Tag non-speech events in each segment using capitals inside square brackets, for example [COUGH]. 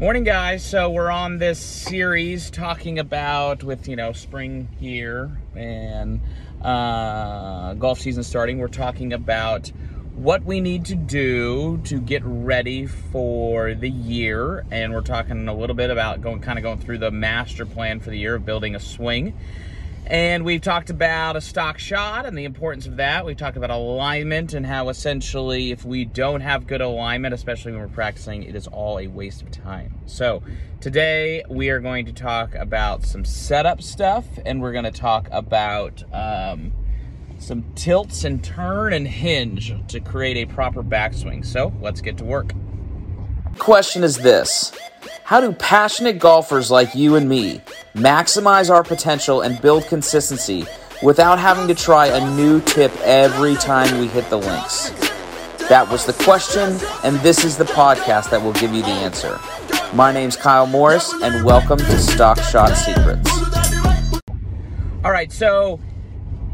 Morning, guys. So we're on this series talking about with you know spring here and uh, golf season starting. We're talking about what we need to do to get ready for the year, and we're talking a little bit about going kind of going through the master plan for the year of building a swing. And we've talked about a stock shot and the importance of that. We've talked about alignment and how essentially, if we don't have good alignment, especially when we're practicing, it is all a waste of time. So, today we are going to talk about some setup stuff and we're going to talk about um, some tilts and turn and hinge to create a proper backswing. So, let's get to work. Question is this How do passionate golfers like you and me maximize our potential and build consistency without having to try a new tip every time we hit the links? That was the question, and this is the podcast that will give you the answer. My name's Kyle Morris, and welcome to Stock Shot Secrets. All right, so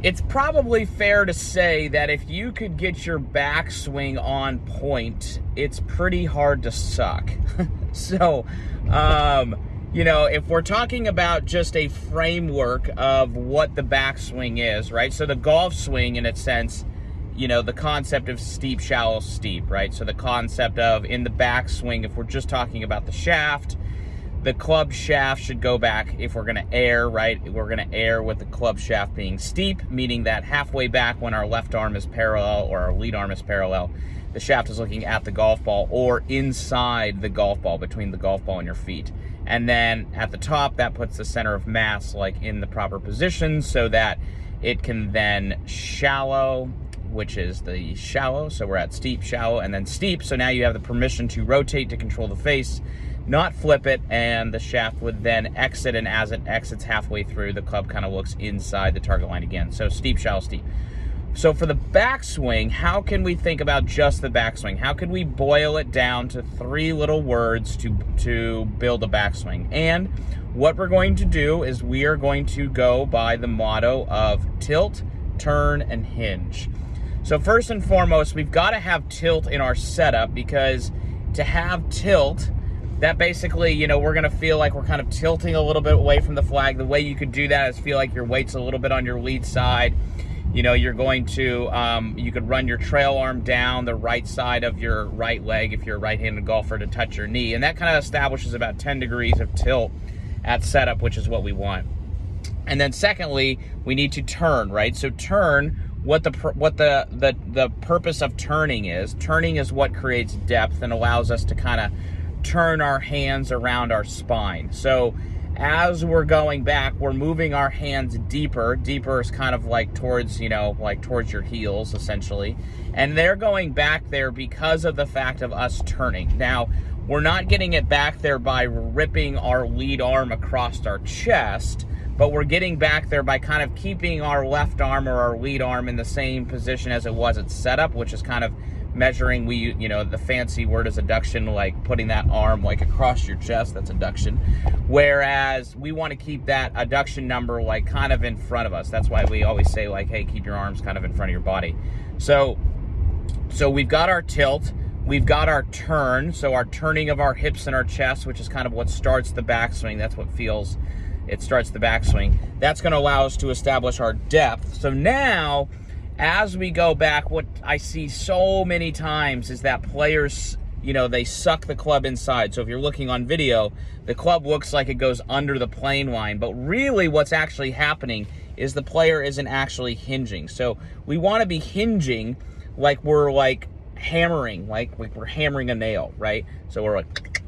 it's probably fair to say that if you could get your backswing on point, it's pretty hard to suck. [LAUGHS] so, um, you know, if we're talking about just a framework of what the backswing is, right? So the golf swing, in a sense, you know, the concept of steep, shallow, steep, right? So the concept of in the backswing, if we're just talking about the shaft, the club shaft should go back if we're to err, right? We're to err with the club shaft being steep, meaning that halfway back when our left arm is parallel or our lead arm is parallel, the shaft is looking at the golf ball or inside the golf ball between the golf ball and your feet. And then at the top, that puts the center of mass like in the proper position so that it can then shallow, which is the shallow. So we're at steep, shallow, and then steep. So now you have the permission to rotate to control the face, not flip it, and the shaft would then exit. And as it exits halfway through, the club kind of looks inside the target line again. So steep, shallow, steep. So for the backswing, how can we think about just the backswing? How can we boil it down to three little words to to build a backswing? And what we're going to do is we are going to go by the motto of tilt, turn, and hinge. So first and foremost, we've got to have tilt in our setup because to have tilt, that basically, you know, we're going to feel like we're kind of tilting a little bit away from the flag. The way you could do that is feel like your weight's a little bit on your lead side. You know you're going to um, you could run your trail arm down the right side of your right leg if you're a right-handed golfer to touch your knee. And that kind of establishes about 10 degrees of tilt at setup which is what we want. And then secondly we need to turn right? So turn what the what the the the purpose of turning is. Turning is what creates depth and allows us to kind of turn our hands around our spine so as we're going back, we're moving our hands deeper. Deeper is kind of like towards, you know, like towards your heels, essentially. And they're going back there because of the fact of us turning. Now, we're not getting it back there by ripping our lead arm across our chest, but we're getting back there by kind of keeping our left arm or our lead arm in the same position as it was at setup, which is kind of measuring we you know the fancy word is adduction like putting that arm like across your chest that's adduction. Whereas we want to keep that adduction number like kind of in front of us. That's why we always say like hey keep your arms kind of in front of your body. So so we've got our tilt we've got our turn so our turning of our hips and our chest which is kind of what starts the backswing that's what feels it starts the backswing. That's going to allow us to establish our depth. So now as we go back, what I see so many times is that players, you know, they suck the club inside. So if you're looking on video, the club looks like it goes under the plane line. But really, what's actually happening is the player isn't actually hinging. So we want to be hinging like we're like hammering, like, we're hammering a nail, right? So we're like,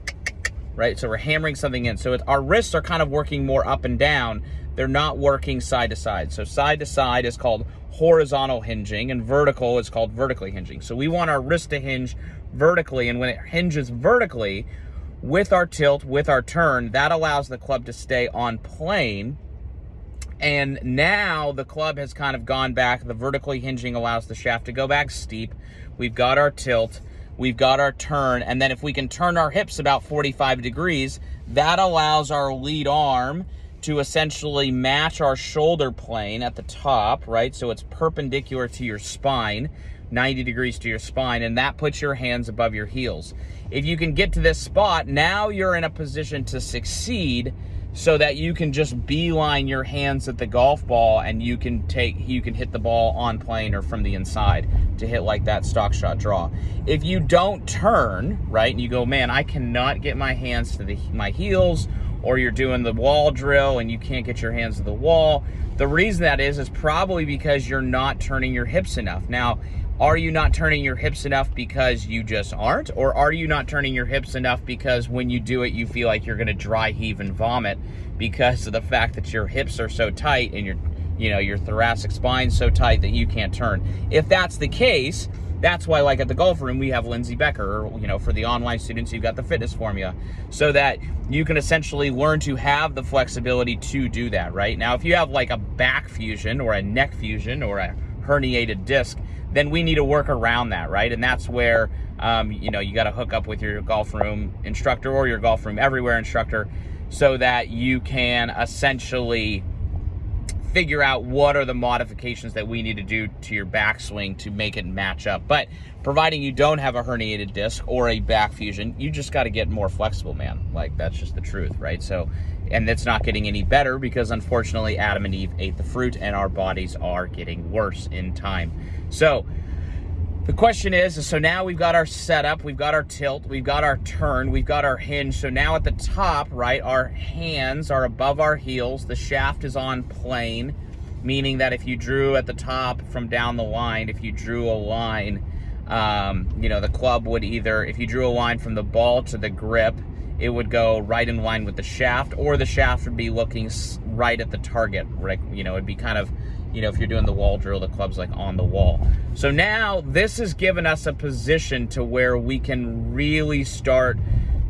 right? So we're hammering something in. So our wrists are kind of working more up and down. They're not working side to side. So side to side is called horizontal hinging and vertical is called vertically hinging. So we want our wrist to hinge vertically and when it hinges vertically with our tilt, with our turn, that allows the club to stay on plane. And now the club has kind of gone back. The vertically hinging allows the shaft to go back steep. We've got our tilt, we've got our turn, and then if we can turn our hips about 45 degrees, that allows our lead arm to essentially match our shoulder plane at the top, right? So it's perpendicular to your spine. 90 degrees to your spine, and that puts your hands above your heels. If you can get to this spot, now you're in a position to succeed so that you can just beeline your hands at the golf ball and you can take you can hit the ball on plane or from the inside to hit like that stock shot draw. If you don't turn, right, and you go, "Man, I cannot get my hands to the my heels," or you're doing the wall drill and you can't get your hands to the wall, the reason that is is probably because you're not turning your hips enough. Now, are you not turning your hips enough because you just aren't? Or are you not turning your hips enough because when you do it, you feel like you're to dry heave and vomit because of the fact that your hips are so tight and your, you know, your thoracic spine so tight that you can't turn? If that's the case, that's why, like at the golf room, we have Lindsay Becker, you know, for the online students, you've got the fitness formula so that you can essentially learn to have the flexibility to do that, right? Now, if you have like a back fusion or a neck fusion or a herniated disc, then we need to work around that, right? And that's where um, you know you got to hook up with your golf room instructor or your golf room everywhere instructor, so that you can essentially figure out what are the modifications that we need to do to your backswing to make it match up. But providing you don't have a herniated disc or a back fusion, you just got to get more flexible, man. Like that's just the truth, right? So, and it's not getting any better because unfortunately Adam and Eve ate the fruit and our bodies are getting worse in time. So, the question is, so now we've got our setup, we've got our tilt, we've got our turn, we've got our hinge. So now at the top, right, our hands are above our heels. The shaft is on plane, meaning that if you drew at the top from down the line, if you drew a line, um, you know, the club would either, if you drew a line from the ball to the grip, it would go right in line with the shaft, or the shaft would be looking right at the target. Right, you know, it'd be kind of you know, if you're doing the wall drill, the club's like on the wall. So now this has given us a position to where we can really start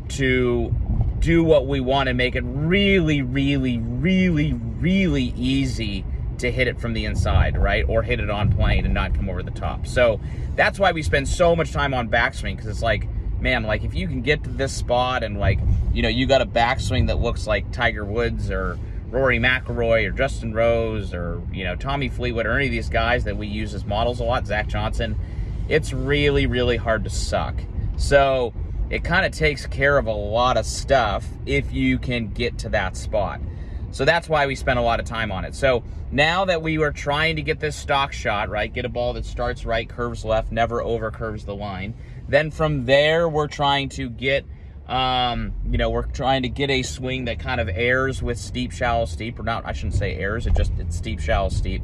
to do what we want and make it really, really, really, really easy to hit it from the inside, right? Or hit it on plane and not come over the top. So that's why we spend so much time on backswing because it's like, man, like if you can get to this spot and like, you know, you got a backswing that looks like Tiger Woods or Rory McIlroy or Justin Rose or you know Tommy Fleetwood or any of these guys that we use as models a lot, Zach Johnson, it's really really hard to suck. So it kind of takes care of a lot of stuff if you can get to that spot. So that's why we spent a lot of time on it. So now that we were trying to get this stock shot, right, get a ball that starts right, curves left, never over curves the line. Then from there, we're trying to get um, you know, we're trying to get a swing that kind of errs with steep, shallow, steep, or not, I shouldn't say errs, it just, it's steep, shallow, steep.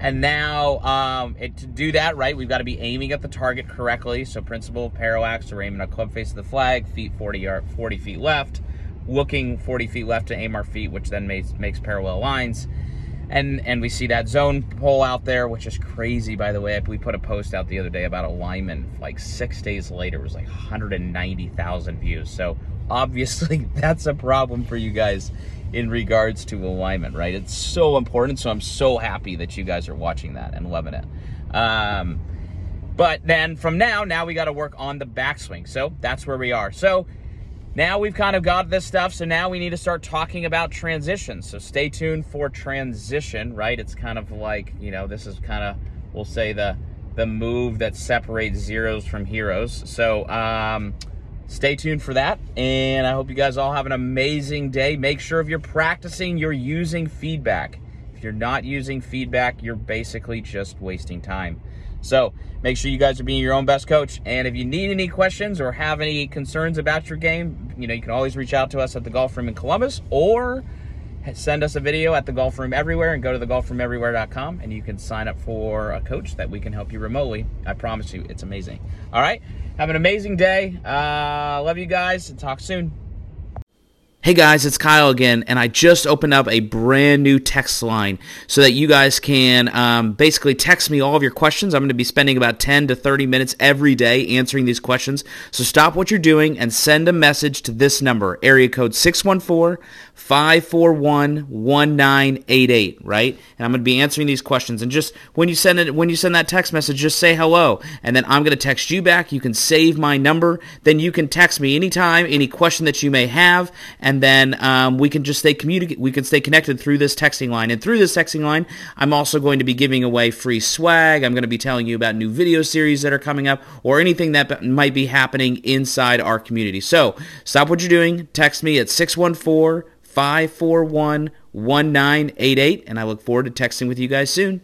And now, um, it, to do that, right, we've got to be aiming at the target correctly. So principle, parallax, we're aiming at club face of the flag, feet 40, yard, 40 feet left, looking 40 feet left to aim our feet, which then makes, makes parallel lines and and we see that zone pole out there, which is crazy. By the way, we put a post out the other day about alignment. Like six days later, it was like 190,000 views. So obviously, [LAUGHS] that's a problem for you guys in regards to alignment, right? It's so important. So I'm so happy that you guys are watching that and loving it. Um, but then from now, now we got to work on the backswing. So that's where we are. So now we've kind of got this stuff, so now we need to start talking about transition. So stay tuned for transition, right? It's kind of like, you know, this is kind of, we'll say the the move that separates zeros from heroes. So um, stay tuned for that. And I hope you guys all have an amazing day. Make sure if you're practicing, you're using feedback. If you're not using feedback, you're basically just wasting time. So make sure you guys are being your own best coach. And if you need any questions or have any concerns about your game, you know, you can always reach out to us at the Golf Room in Columbus or send us a video at the Golf Room Everywhere and go to thegolfroomeverywhere.com and you can sign up for a coach that we can help you remotely. I promise you, it's amazing. All right. Have an amazing day. Uh, love you guys. Talk soon. Hey guys, it's Kyle again, and I just opened up a brand new text line so that you guys can um, basically text me all of your questions. I'm going to be spending about 10 to 30 minutes every day answering these questions. So stop what you're doing and send a message to this number, area code 614 541 1988, right? And I'm going to be answering these questions. And just when you send it, when you send that text message, just say hello, and then I'm going to text you back. You can save my number, then you can text me anytime, any question that you may have, and and then um, we can just stay communicate. We can stay connected through this texting line, and through this texting line, I'm also going to be giving away free swag. I'm going to be telling you about new video series that are coming up, or anything that might be happening inside our community. So stop what you're doing. Text me at 614 541 1988, and I look forward to texting with you guys soon.